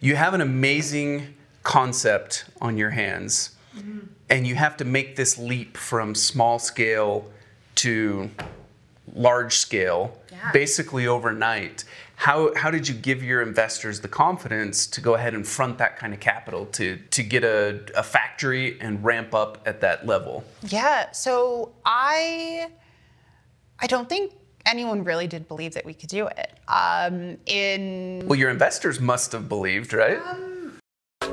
You have an amazing concept on your hands, mm-hmm. and you have to make this leap from small scale to large scale Yeah. basically overnight. How, how did you give your investors the confidence to go ahead and front that kind of capital to, to get a, a factory and ramp up at that level? Yeah. So I, I don't think anyone really did believe that we could do it. Um, in Well, your investors must have believed, right?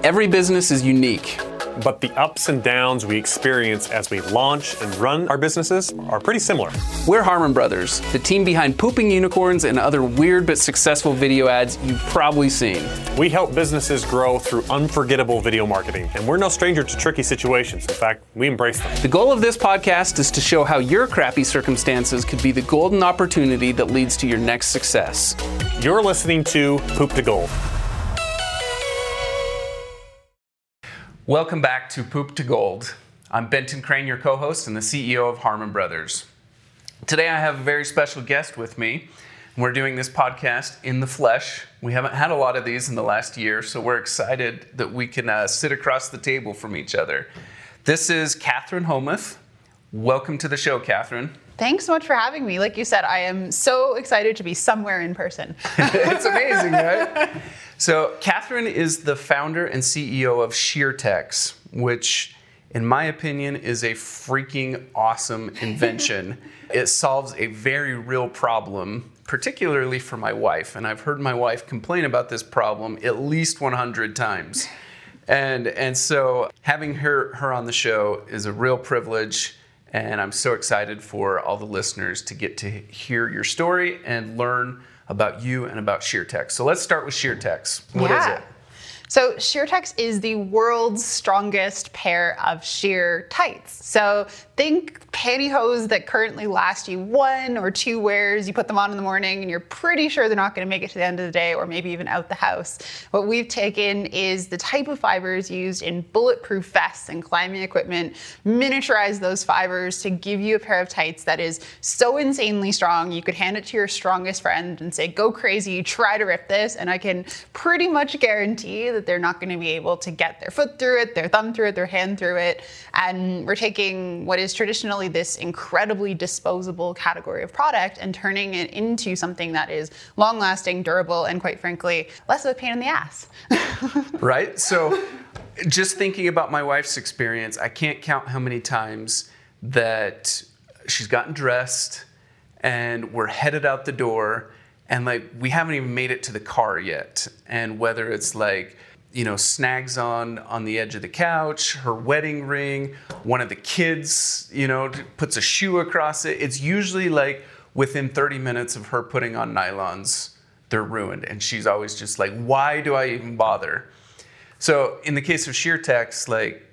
Every business is unique. But the ups and downs we experience as we launch and run our businesses are pretty similar. We're Harmon Brothers, the team behind Pooping Unicorns and other weird but successful video ads you've probably seen. We help businesses grow through unforgettable video marketing, and we're no stranger to tricky situations. In fact, we embrace them. The goal of this podcast is to show how your crappy circumstances could be the golden opportunity that leads to your next success. You're listening to Poop to Gold. Welcome back to Poop to Gold. I'm Benton Crane, your co host and the CEO of Harmon Brothers. Today I have a very special guest with me. We're doing this podcast in the flesh. We haven't had a lot of these in the last year, so we're excited that we can uh, sit across the table from each other. This is Catherine Homuth. Welcome to the show, Catherine. thanks so much for having me. Like you said, I am so excited to be somewhere in person. it's amazing, right? So, Catherine is the founder and CEO of SheerTex, which, in my opinion, is a freaking awesome invention. it solves a very real problem, particularly for my wife. And I've heard my wife complain about this problem at least 100 times. And, and so, having her, her on the show is a real privilege. And I'm so excited for all the listeners to get to hear your story and learn about you and about SheerTex. So let's start with SheerTex. What is Yeah. it? So SheerTex is the world's strongest pair of sheer tights. So think pantyhose that currently last you one or two wears. You put them on in the morning and you're pretty sure they're not going to make it to the end of the day or maybe even out the house. What we've taken is the type of fibers used in bulletproof vests and climbing equipment, miniaturize those fibers to give you a pair of tights that is so insanely strong. You could hand it to your strongest friend and say, go crazy, try to rip this. And I can pretty much guarantee that they're not going to be able to get their foot through it, their thumb through it, their hand through it. And we're taking what is traditionally this incredibly disposable category of product and turning it into something that is long lasting, durable, and quite frankly, less of a pain in the ass. Right? So, just thinking about my wife's experience, I can't count how many times that she's gotten dressed and we're headed out the door and like we haven't even made it to the car yet. And whether it's like, you know, snags on on the edge of the couch, her wedding ring, one of the kids, you know, puts a shoe across it. It's usually like within 30 minutes of her putting on nylons, they're ruined. And she's always just like, why do I even bother? So in the case of SheerTex, like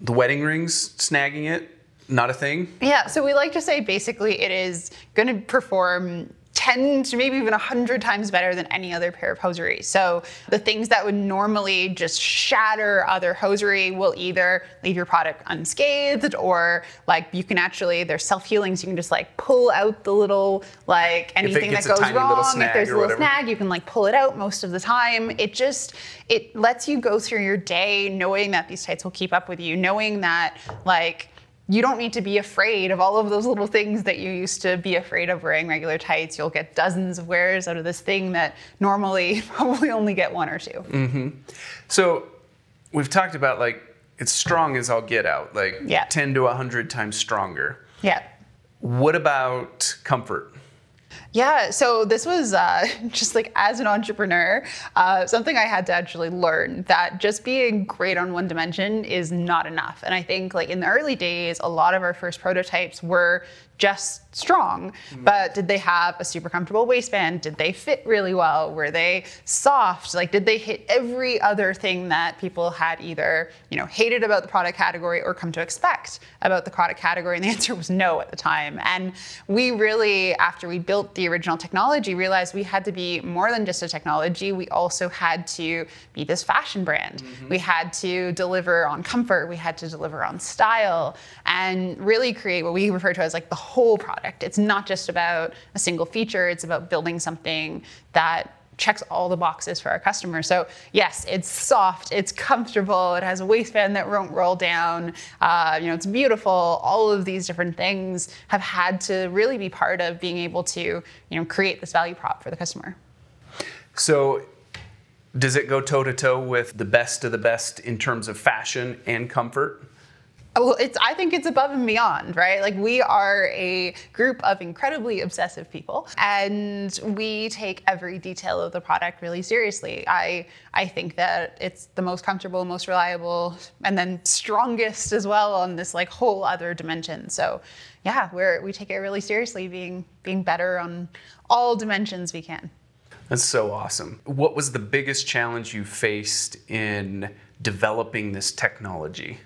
the wedding rings, snagging it, not a thing. Yeah, so we like to say basically it is going to perform 10 to maybe even 100 times better than any other pair of hosiery. So the things that would normally just shatter other hosiery will either leave your product unscathed or like you can actually, they're self-healing so you can just like pull out the little like anything that goes wrong. If there's a little whatever. snag, you can like pull it out most of the time. It just, it lets you go through your day knowing that these tights will keep up with you, knowing that like, you don't need to be afraid of all of those little things that you used to be afraid of wearing regular tights. You'll get dozens of wears out of this thing that normally probably only get one or 2 mm-hmm. So we've talked about like it's strong as I'll get out, like Yeah. 10 to 100 times stronger. Yeah. What about comfort? Yeah, so this was uh, just like as an entrepreneur, uh, something I had to actually learn that just being great on one dimension is not enough. And I think like in the early days, a lot of our first prototypes were just strong, but did they have a super comfortable waistband? Did they fit really well? Were they soft? Like, did they hit every other thing that people had either, you know, hated about the product category or come to expect about the product category? And the answer was no at the time. And we really, after we built the original technology, realized we had to be more than just a technology. We also had to be this fashion brand. Mm-hmm. We had to deliver on comfort. We had to deliver on style and really create what we refer to as like the whole product. It's not just about a single feature, it's about building something that checks all the boxes for our customer. So yes, it's soft, it's comfortable, it has a waistband that won't roll down, uh, you know, it's beautiful. All of these different things have had to really be part of being able to, you know, create this value prop for the customer. So, does it go toe to toe with the best of the best in terms of fashion and comfort? Well, it's. I think it's above and beyond, right? Like we are a group of incredibly obsessive people, and we take every detail of the product really seriously. I I think that it's the most comfortable, most reliable, and then strongest as well on this like whole other dimension. So, yeah, we're we take it really seriously, being being better on all dimensions we can. That's so awesome. What was the biggest challenge you faced in developing this technology?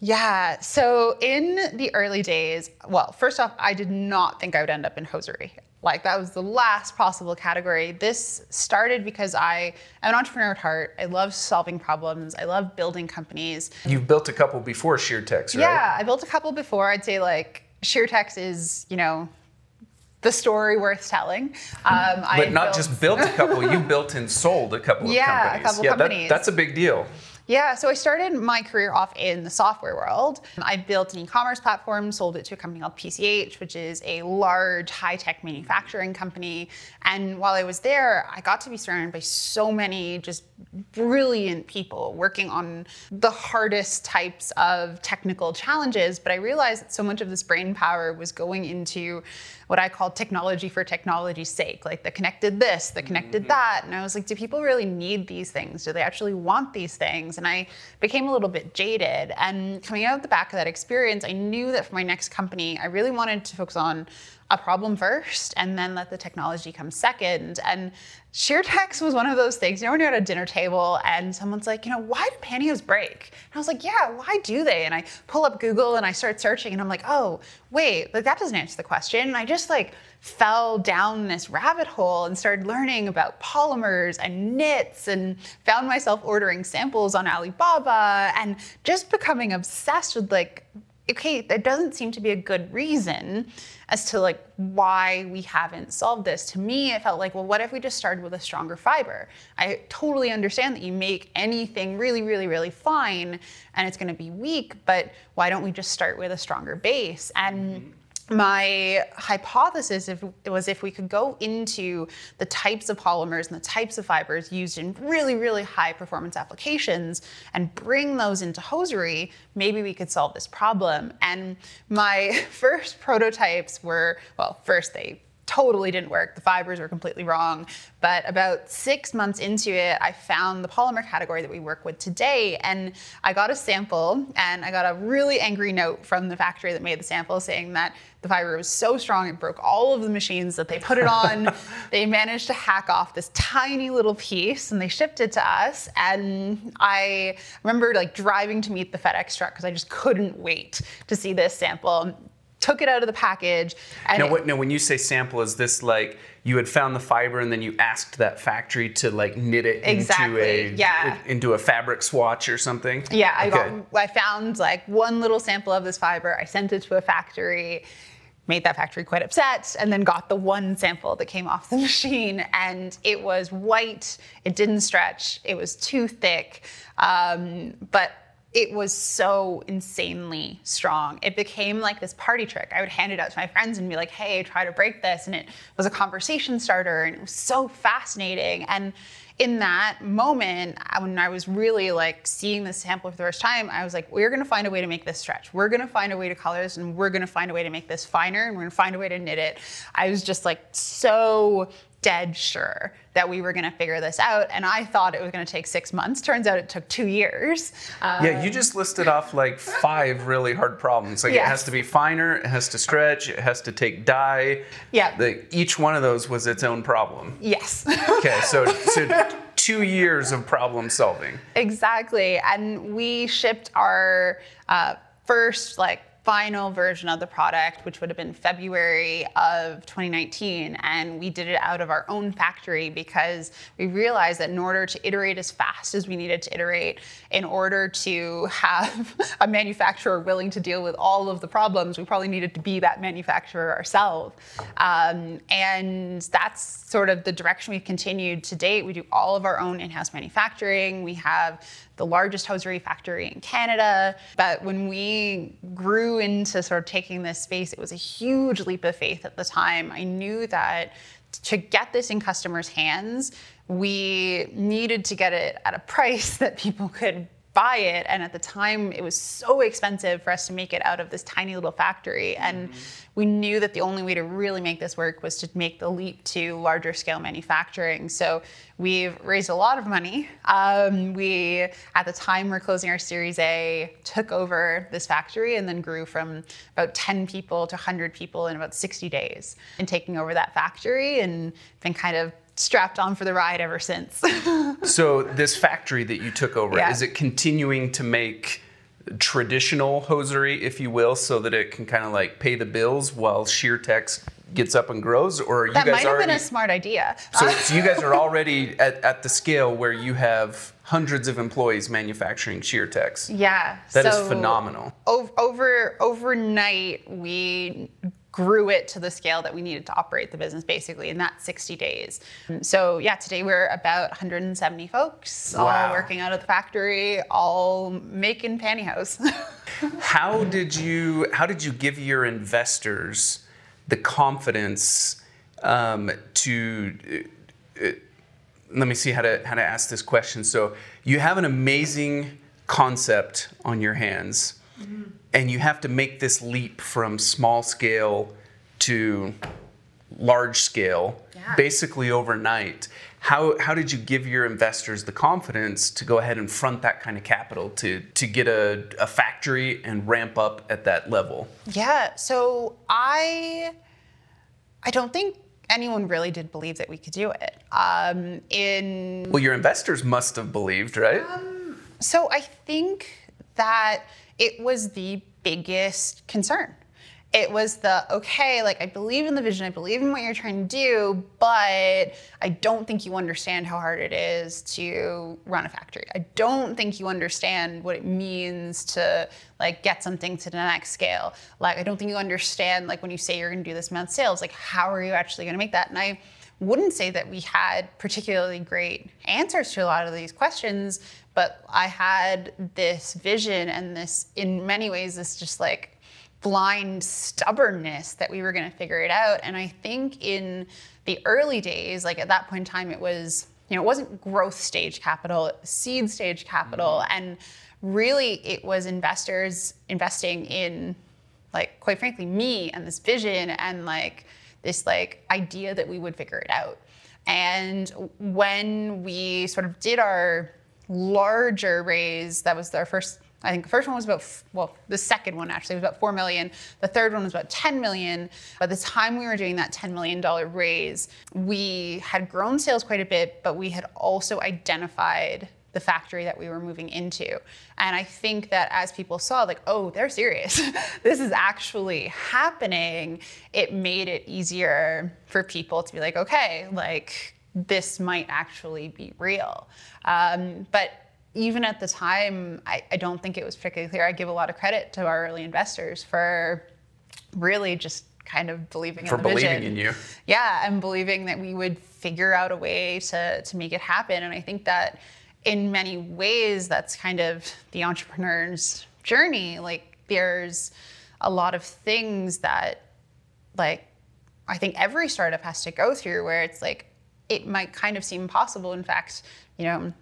Yeah. So in the early days, well, first off, I did not think I would end up in hosiery. Like that was the last possible category. This started because I am an entrepreneur at heart. I love solving problems. I love building companies. You've built a couple before SheerTex, right? Yeah, I built a couple before. I'd say like SheerTex is, you know, the story worth telling. Um, but not built... just built a couple, you built and sold a couple yeah, of companies. A couple yeah, companies. That, that's a big deal. Yeah, so I started my career off in the software world. I built an e-commerce platform, sold it to a company called PCH, which is a large high-tech manufacturing company. And while I was there, I got to be surrounded by so many just brilliant people working on the hardest types of technical challenges. But I realized that so much of this brain power was going into what I call technology for technology's sake, like the connected this, the connected mm-hmm. that. And I was like, do people really need these things? Do they actually want these things? And I became a little bit jaded. And coming out of the back of that experience, I knew that for my next company, I really wanted to focus on a problem first and then let the technology come second. And SheerTex was one of those things. You know, when you're at a dinner table and someone's like, you know, why do pantyhose break? And I was like, yeah, why do they? And I pull up Google and I start searching and I'm like, oh, wait, like that doesn't answer the question. And I just like fell down this rabbit hole and started learning about polymers and knits and found myself ordering samples on Alibaba and just becoming obsessed with like okay, there doesn't seem to be a good reason as to like why we haven't solved this. To me, it felt like, well, what if we just started with a stronger fiber? I totally understand that you make anything really, really, really fine and it's gonna be weak, but why don't we just start with a stronger base? And mm-hmm my hypothesis if, was if we could go into the types of polymers and the types of fibers used in really, really high performance applications and bring those into hosiery, maybe we could solve this problem. And my first prototypes were, well, first they totally didn't work. The fibers were completely wrong. But about six months into it, I found the polymer category that we work with today. And I got a sample and I got a really angry note from the factory that made the sample saying that the fiber was so strong it broke all of the machines that they put it on. they managed to hack off this tiny little piece and they shipped it to us. And I remember like driving to meet the FedEx truck because I just couldn't wait to see this sample took it out of the package. And now, what, now, when you say sample, is this like you had found the fiber and then you asked that factory to like knit it exactly, into a yeah. into a fabric swatch or something? Yeah, I got I found like one little sample of this fiber. I sent it to a factory. Made that factory quite upset, and then got the one sample that came off the machine, and it was white. It didn't stretch. It was too thick, um, but it was so insanely strong. It became like this party trick. I would hand it out to my friends and be like, hey, try to break this. And it was a conversation starter and it was so fascinating. And in that moment, when I was really like seeing this sample for the first time, I was like, we're gonna find a way to make this stretch. We're gonna find a way to color this and we're gonna find a way to make this finer and we're gonna find a way to knit it. I was just like so dead sure that we were going to figure this out. And I thought it was going to take six months. Turns out it took two years. Um, yeah, you just listed off like five really hard problems. Like yes. it has to be finer, it has to stretch, it has to take dye. Yeah. The, each one of those was its own problem. Yes. okay, so, so two years of problem solving. Exactly. And we shipped our uh, first like final version of the product, which would have been February of 2019. And we did it out of our own factory because we realized that in order to iterate as fast as we needed to iterate, in order to have a manufacturer willing to deal with all of the problems, we probably needed to be that manufacturer ourselves. Um, and that's sort of the direction we've continued to date. We do all of our own in house manufacturing. We have the largest hosiery factory in Canada. But when we grew into sort of taking this space, it was a huge leap of faith at the time. I knew that to get this in customers' hands, we needed to get it at a price that people could buy it. And at the time, it was so expensive for us to make it out of this tiny little factory. And mm-hmm. we knew that the only way to really make this work was to make the leap to larger scale manufacturing. So we've raised a lot of money. Um, we, at the time we're closing our Series A, took over this factory and then grew from about 10 people to 100 people in about 60 days And taking over that factory and been kind of strapped on for the ride ever since. so this factory that you took over, yeah. is it continuing to make traditional hosiery, if you will, so that it can kind of like pay the bills while SheerTex gets up and grows, or you that guys might have already, been a smart idea. So, so you guys are already at, at the scale where you have hundreds of employees manufacturing SheerTex. Yeah, that so is phenomenal. Over overnight, we grew it to the scale that we needed to operate the business basically in that 60 days. So yeah, today we're about 170 folks wow. all working out of the factory, all making pantyhose. how did you how did you give your investors the confidence um, to uh, uh, let me see how to how to ask this question. So you have an amazing concept on your hands. Mm-hmm and you have to make this leap from small scale to large scale yeah. basically overnight. How, how did you give your investors the confidence to go ahead and front that kind of capital to, to get a, a factory and ramp up at that level? Yeah so i i don't think anyone really did believe that we could do it. Um, in well your investors must have believed right? Um, so i think that it was the biggest concern. It was the, okay, like I believe in the vision, I believe in what you're trying to do, but I don't think you understand how hard it is to run a factory. I don't think you understand what it means to like get something to the next scale. Like I don't think you understand like when you say you're gonna do this amount of sales, like how are you actually gonna make that? And I wouldn't say that we had particularly great answers to a lot of these questions, but I had this vision and this, in many ways, this just like blind stubbornness that we were going to figure it out. And I think in the early days, like at that point in time, it was, you know, it wasn't growth stage capital, it was seed stage capital. Mm-hmm. And really, it was investors investing in, like, quite frankly, me and this vision and like this like idea that we would figure it out. And when we sort of did our larger raise. That was our first. I think the first one was about well, the second one actually was about four million. The third one was about 10 million. By the time we were doing that 10 million dollar raise, we had grown sales quite a bit, but we had also identified the factory that we were moving into. And I think that as people saw, like, oh, they're serious, this is actually happening, it made it easier for people to be like, okay, like, this might actually be real. Um, but even at the time, I, I, don't think it was particularly clear. I give a lot of credit to our early investors for really just kind of believing for in the believing vision. in you. Yeah, and believing that we would figure out a way to to make it happen. And I think that in many ways, that's kind of the entrepreneur's journey. Like there's a lot of things that like I think every startup has to go through where it's like it might kind of seem possible. In fact, you know,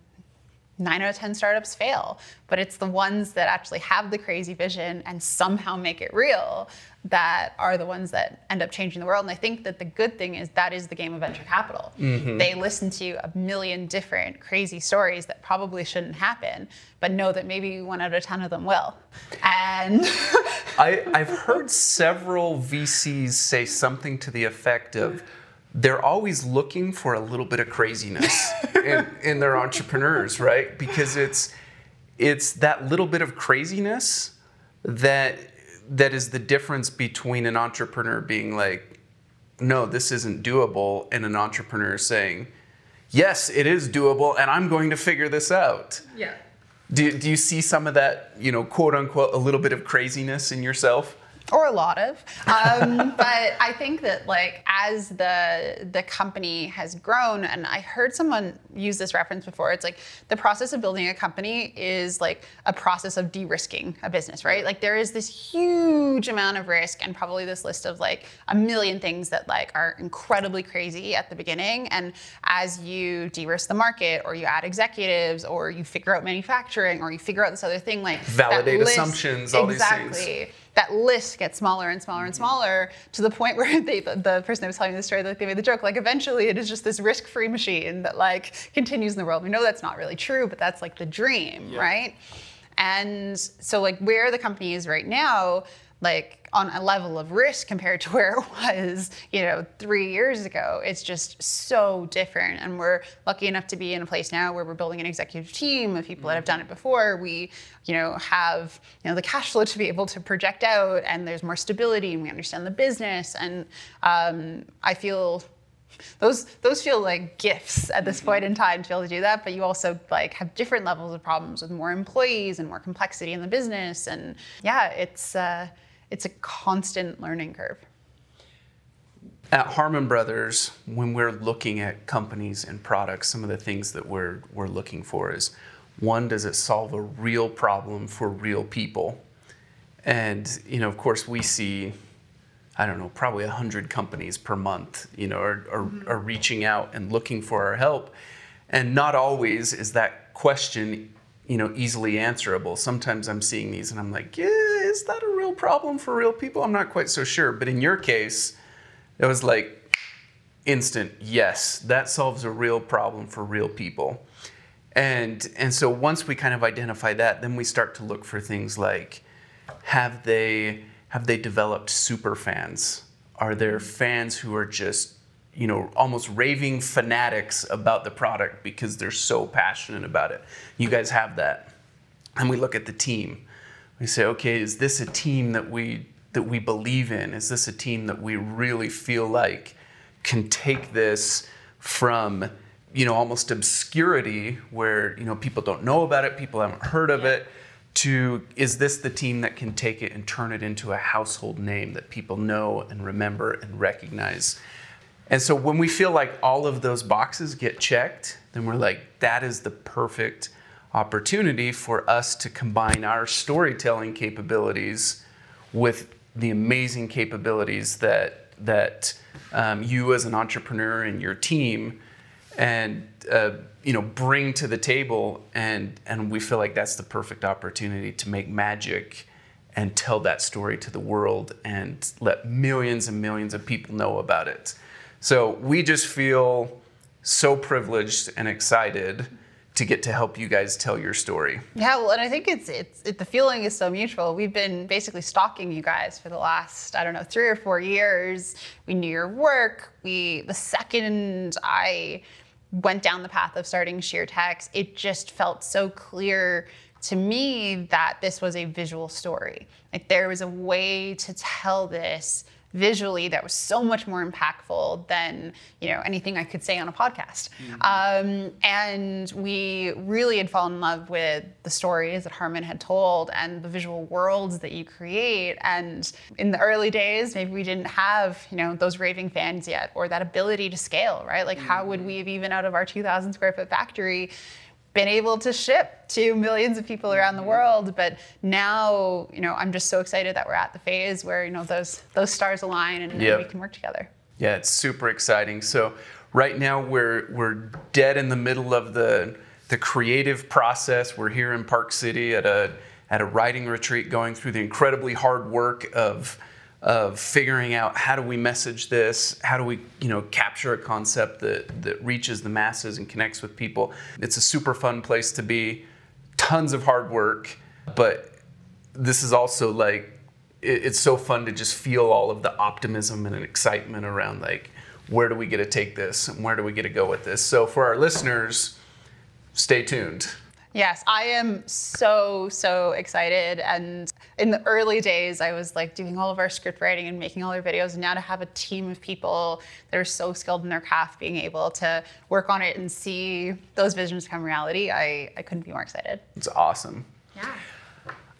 nine out of 10 startups fail, but it's the ones that actually have the crazy vision and somehow make it real that are the ones that end up changing the world. And I think that the good thing is that is the game of venture capital. Mm-hmm. They listen to a million different crazy stories that probably shouldn't happen, but know that maybe one out of 10 of them will. And I, I've heard several VCs say something to the effect of, they're always looking for a little bit of craziness in, in their entrepreneurs, right? Because it's it's that little bit of craziness that that is the difference between an entrepreneur being like, no, this isn't doable, and an entrepreneur saying, yes, it is doable, and I'm going to figure this out. Yeah. Do, do you see some of that, you know, quote unquote, a little bit of craziness in yourself? Or a lot of. Um, but I think that like as the the company has grown, and I heard someone use this reference before. It's like the process of building a company is like a process of de-risking a business, right? Like there is this huge amount of risk, and probably this list of like a million things that like are incredibly crazy at the beginning. And as you de-risk the market, or you add executives, or you figure out manufacturing, or you figure out this other thing, like validate assumptions, all exactly, these things that list gets smaller and smaller and mm-hmm. smaller to the point where they, the, the person that was telling me the story, like they made the joke, like eventually it is just this risk-free machine that like continues in the world. We know that's not really true, but that's like the dream, yeah. right? And so like where the company is right now, like on a level of risk compared to where it was, you know, three years ago. It's just so different. And we're lucky enough to be in a place now where we're building an executive team of people that have done it before. We, you know, have, you know, the cash flow to be able to project out and there's more stability and we understand the business. And um, I feel those those feel like gifts at this point in time to be able to do that but you also like have different levels of problems with more employees and more complexity in the business and yeah it's uh, it's a constant learning curve. At Harmon Brothers, when we're looking at companies and products, some of the things that we're, we're looking for is one, does it solve a real problem for real people? And, you know, of course, we see, I don't know, probably 100 companies per month, you know, are, are, mm-hmm. are reaching out and looking for our help. And not always is that question you know, easily answerable. Sometimes I'm seeing these and I'm like, yeah, is that a real problem for real people? I'm not quite so sure. But in your case, it was like instant, yes, that solves a real problem for real people. And and so once we kind of identify that, then we start to look for things like have they have they developed super fans? Are there fans who are just you know, almost raving fanatics about the product because they're so passionate about it. You guys have that. And we look at the team. We say, okay, is this a team that we that we believe in? Is this a team that we really feel like can take this from, you know, almost obscurity where, you know, people don't know about it, people haven't heard of it, to is this the team that can take it and turn it into a household name that people know and remember and recognize? And so when we feel like all of those boxes get checked, then we're like, that is the perfect opportunity for us to combine our storytelling capabilities with the amazing capabilities that that um, you as an entrepreneur and your team and uh, you know bring to the table. And and we feel like that's the perfect opportunity to make magic and tell that story to the world and let millions and millions of people know about it. So we just feel so privileged and excited to get to help you guys tell your story. Yeah, well, and I think it's it's it, the feeling is so mutual. We've been basically stalking you guys for the last I don't know three or four years. We knew your work. We the second I went down the path of starting SheerTex, it just felt so clear to me that this was a visual story. Like there was a way to tell this visually that was so much more impactful than you know anything I could say on a podcast. Mm-hmm. Um, and we really had fallen in love with the stories that Harmon had told and the visual worlds that you create. And in the early days, maybe we didn't have you know those raving fans yet or that ability to scale, right? Like mm-hmm. how would we have even out of our 2,000 square foot factory been able to ship to millions of people around the world. But now, you know, I'm just so excited that we're at the phase where you know those those stars align and, yep. we can work together. Yeah, it's super exciting. So right now we're we're dead in the middle of the the creative process. We're here in Park City at a at a writing retreat, going through the incredibly hard work of of figuring out how do we message this how do we you know capture a concept that that reaches the masses and connects with people. It's a super fun place to be. Tons of hard work but this is also like it, it's so fun to just feel all of the optimism and excitement around like where do we get to take this and where do we get to go with this? So for our listeners stay tuned. Yes, I am so, so excited. And in the early days, I was like doing all of our script writing and making all our videos. And now to have a team of people that are so skilled in their craft being able to work on it and see those visions become reality, I, I couldn't be more excited. It's awesome. Yeah.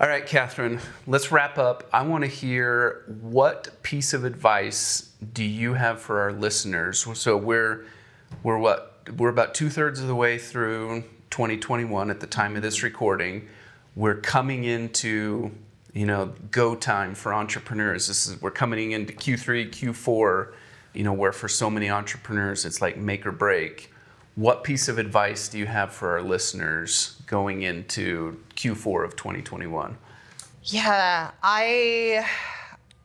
All right, Catherine, let's wrap up. I want to hear what piece of advice do you have for our listeners? So we're we're what we're about two thirds of the way through 2021 at the time of this recording. We're coming into you know go time for entrepreneurs. This is we're coming into Q3, Q4. You know where for so many entrepreneurs it's like make or break. What piece of advice do you have for our listeners going into Q4 of 2021? Yeah, I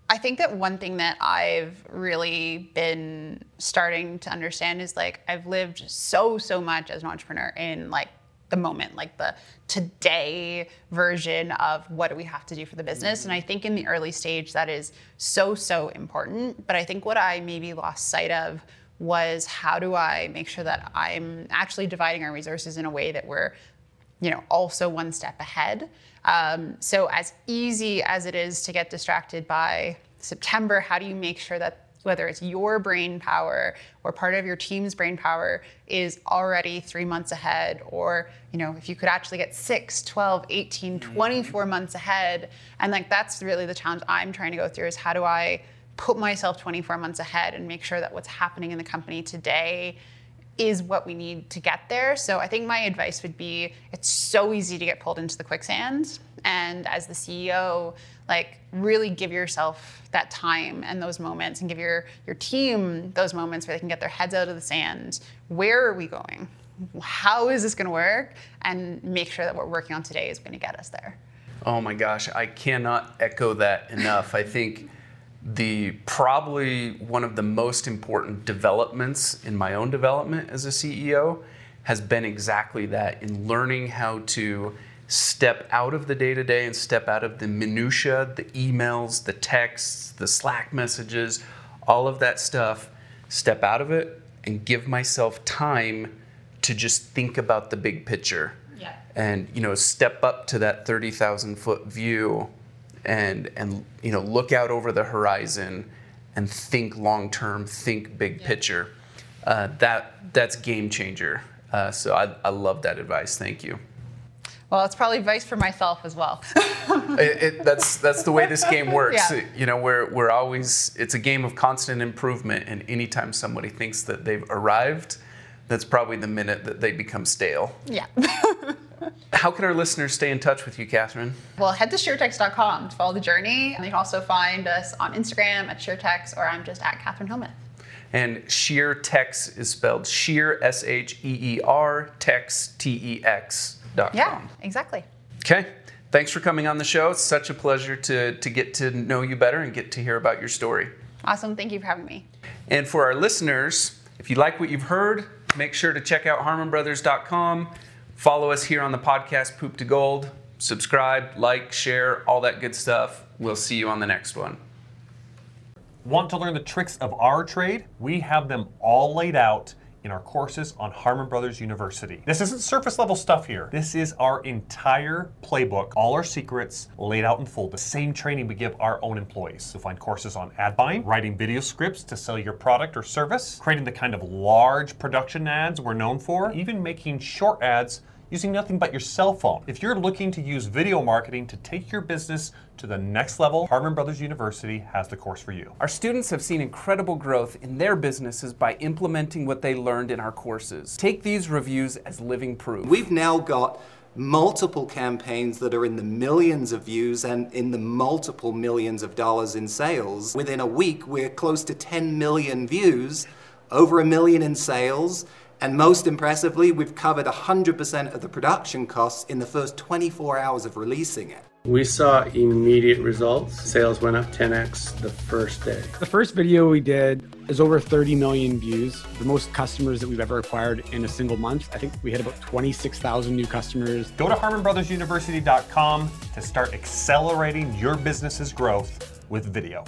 I think that one thing that I've really been starting to understand is like I've lived so so much as an entrepreneur in like the moment, like the today version of what do we have to do for the business. And I think in the early stage that is so so important, but I think what I maybe lost sight of was how do I make sure that I'm actually dividing our resources in a way that we're, you know, also one step ahead. Um, so as easy as it is to get distracted by September, how do you make sure that whether it's your brain power or part of your team's brain power is already three months ahead or you know if you could actually get 6 12 18 mm. 24 months ahead and like that's really the challenge i'm trying to go through is how do i put myself 24 months ahead and make sure that what's happening in the company today is what we need to get there. So I think my advice would be it's so easy to get pulled into the quicksand. And as the CEO, like really give yourself that time and those moments and give your your team those moments where they can get their heads out of the sand. Where are we going? How is this going to work? And make sure that what we're working on today is going to get us there. Oh my gosh, I cannot echo that enough. I think the probably one of the most important developments in my own development as a CEO has been exactly that in learning how to step out of the day to day and step out of the minutia, the emails, the texts, the Slack messages, all of that stuff, step out of it and give myself time to just think about the big picture. Yeah. And you know, step up to that 30,000 foot view and and you know look out over the horizon and think long term, think big yeah. picture. Uh, that that's game changer. Uh, so I, I love that advice. Thank you. Well, it's probably advice for myself as well. it, it, that's that's the way this game works. Yeah. You know, we're we're always it's a game of constant improvement, and anytime somebody thinks that they've arrived, that's probably the minute that they become stale. Yeah. How can our listeners stay in touch with you, Catherine? Well, head to sheertex.com to follow the journey. And you can also find us on Instagram at sheertex, or I'm just at Catherine Homuth. And SheerTex is spelled Sheer, S H E E R, Tex, T E X com. Yeah, exactly. Okay. Thanks for coming on the show. It's such a pleasure to, to get to know you better and get to hear about your story. Awesome. Thank you for having me. And for our listeners, if you like what you've heard, make sure to check out harmonbrothers.com. Follow us here on the podcast Poop to Gold. Subscribe, like, share, all that good stuff. We'll see you on the next one. Want to learn the tricks of our trade? We have them all laid out in our courses on Harmon Brothers University. This isn't surface level stuff here. This is our entire playbook, all our secrets laid out in full. The same training we give our own employees. You'll find courses on ad buying, writing video scripts to sell your product or service, creating the kind of large production ads we're known for, even making short ads using nothing but your cell phone. If you're looking to use video marketing to take your business to the next level, Harmon Brothers University has the course for you. Our students have seen incredible growth in their businesses by implementing what they learned in our courses. Take these reviews as living proof. We've now got multiple campaigns that are in the millions of views and in the multiple millions of dollars in sales. Within a week, we're close to 10 million views, over a million in sales, and most impressively, we've covered 100% of the production costs in the first 24 hours of releasing it. We saw immediate results. Sales went up 10x the first day. The first video we did is over 30 million views, the most customers that we've ever acquired in a single month. I think we had about 26,000 new customers. Go to harmonbrothersuniversity.com to start accelerating your business's growth with video.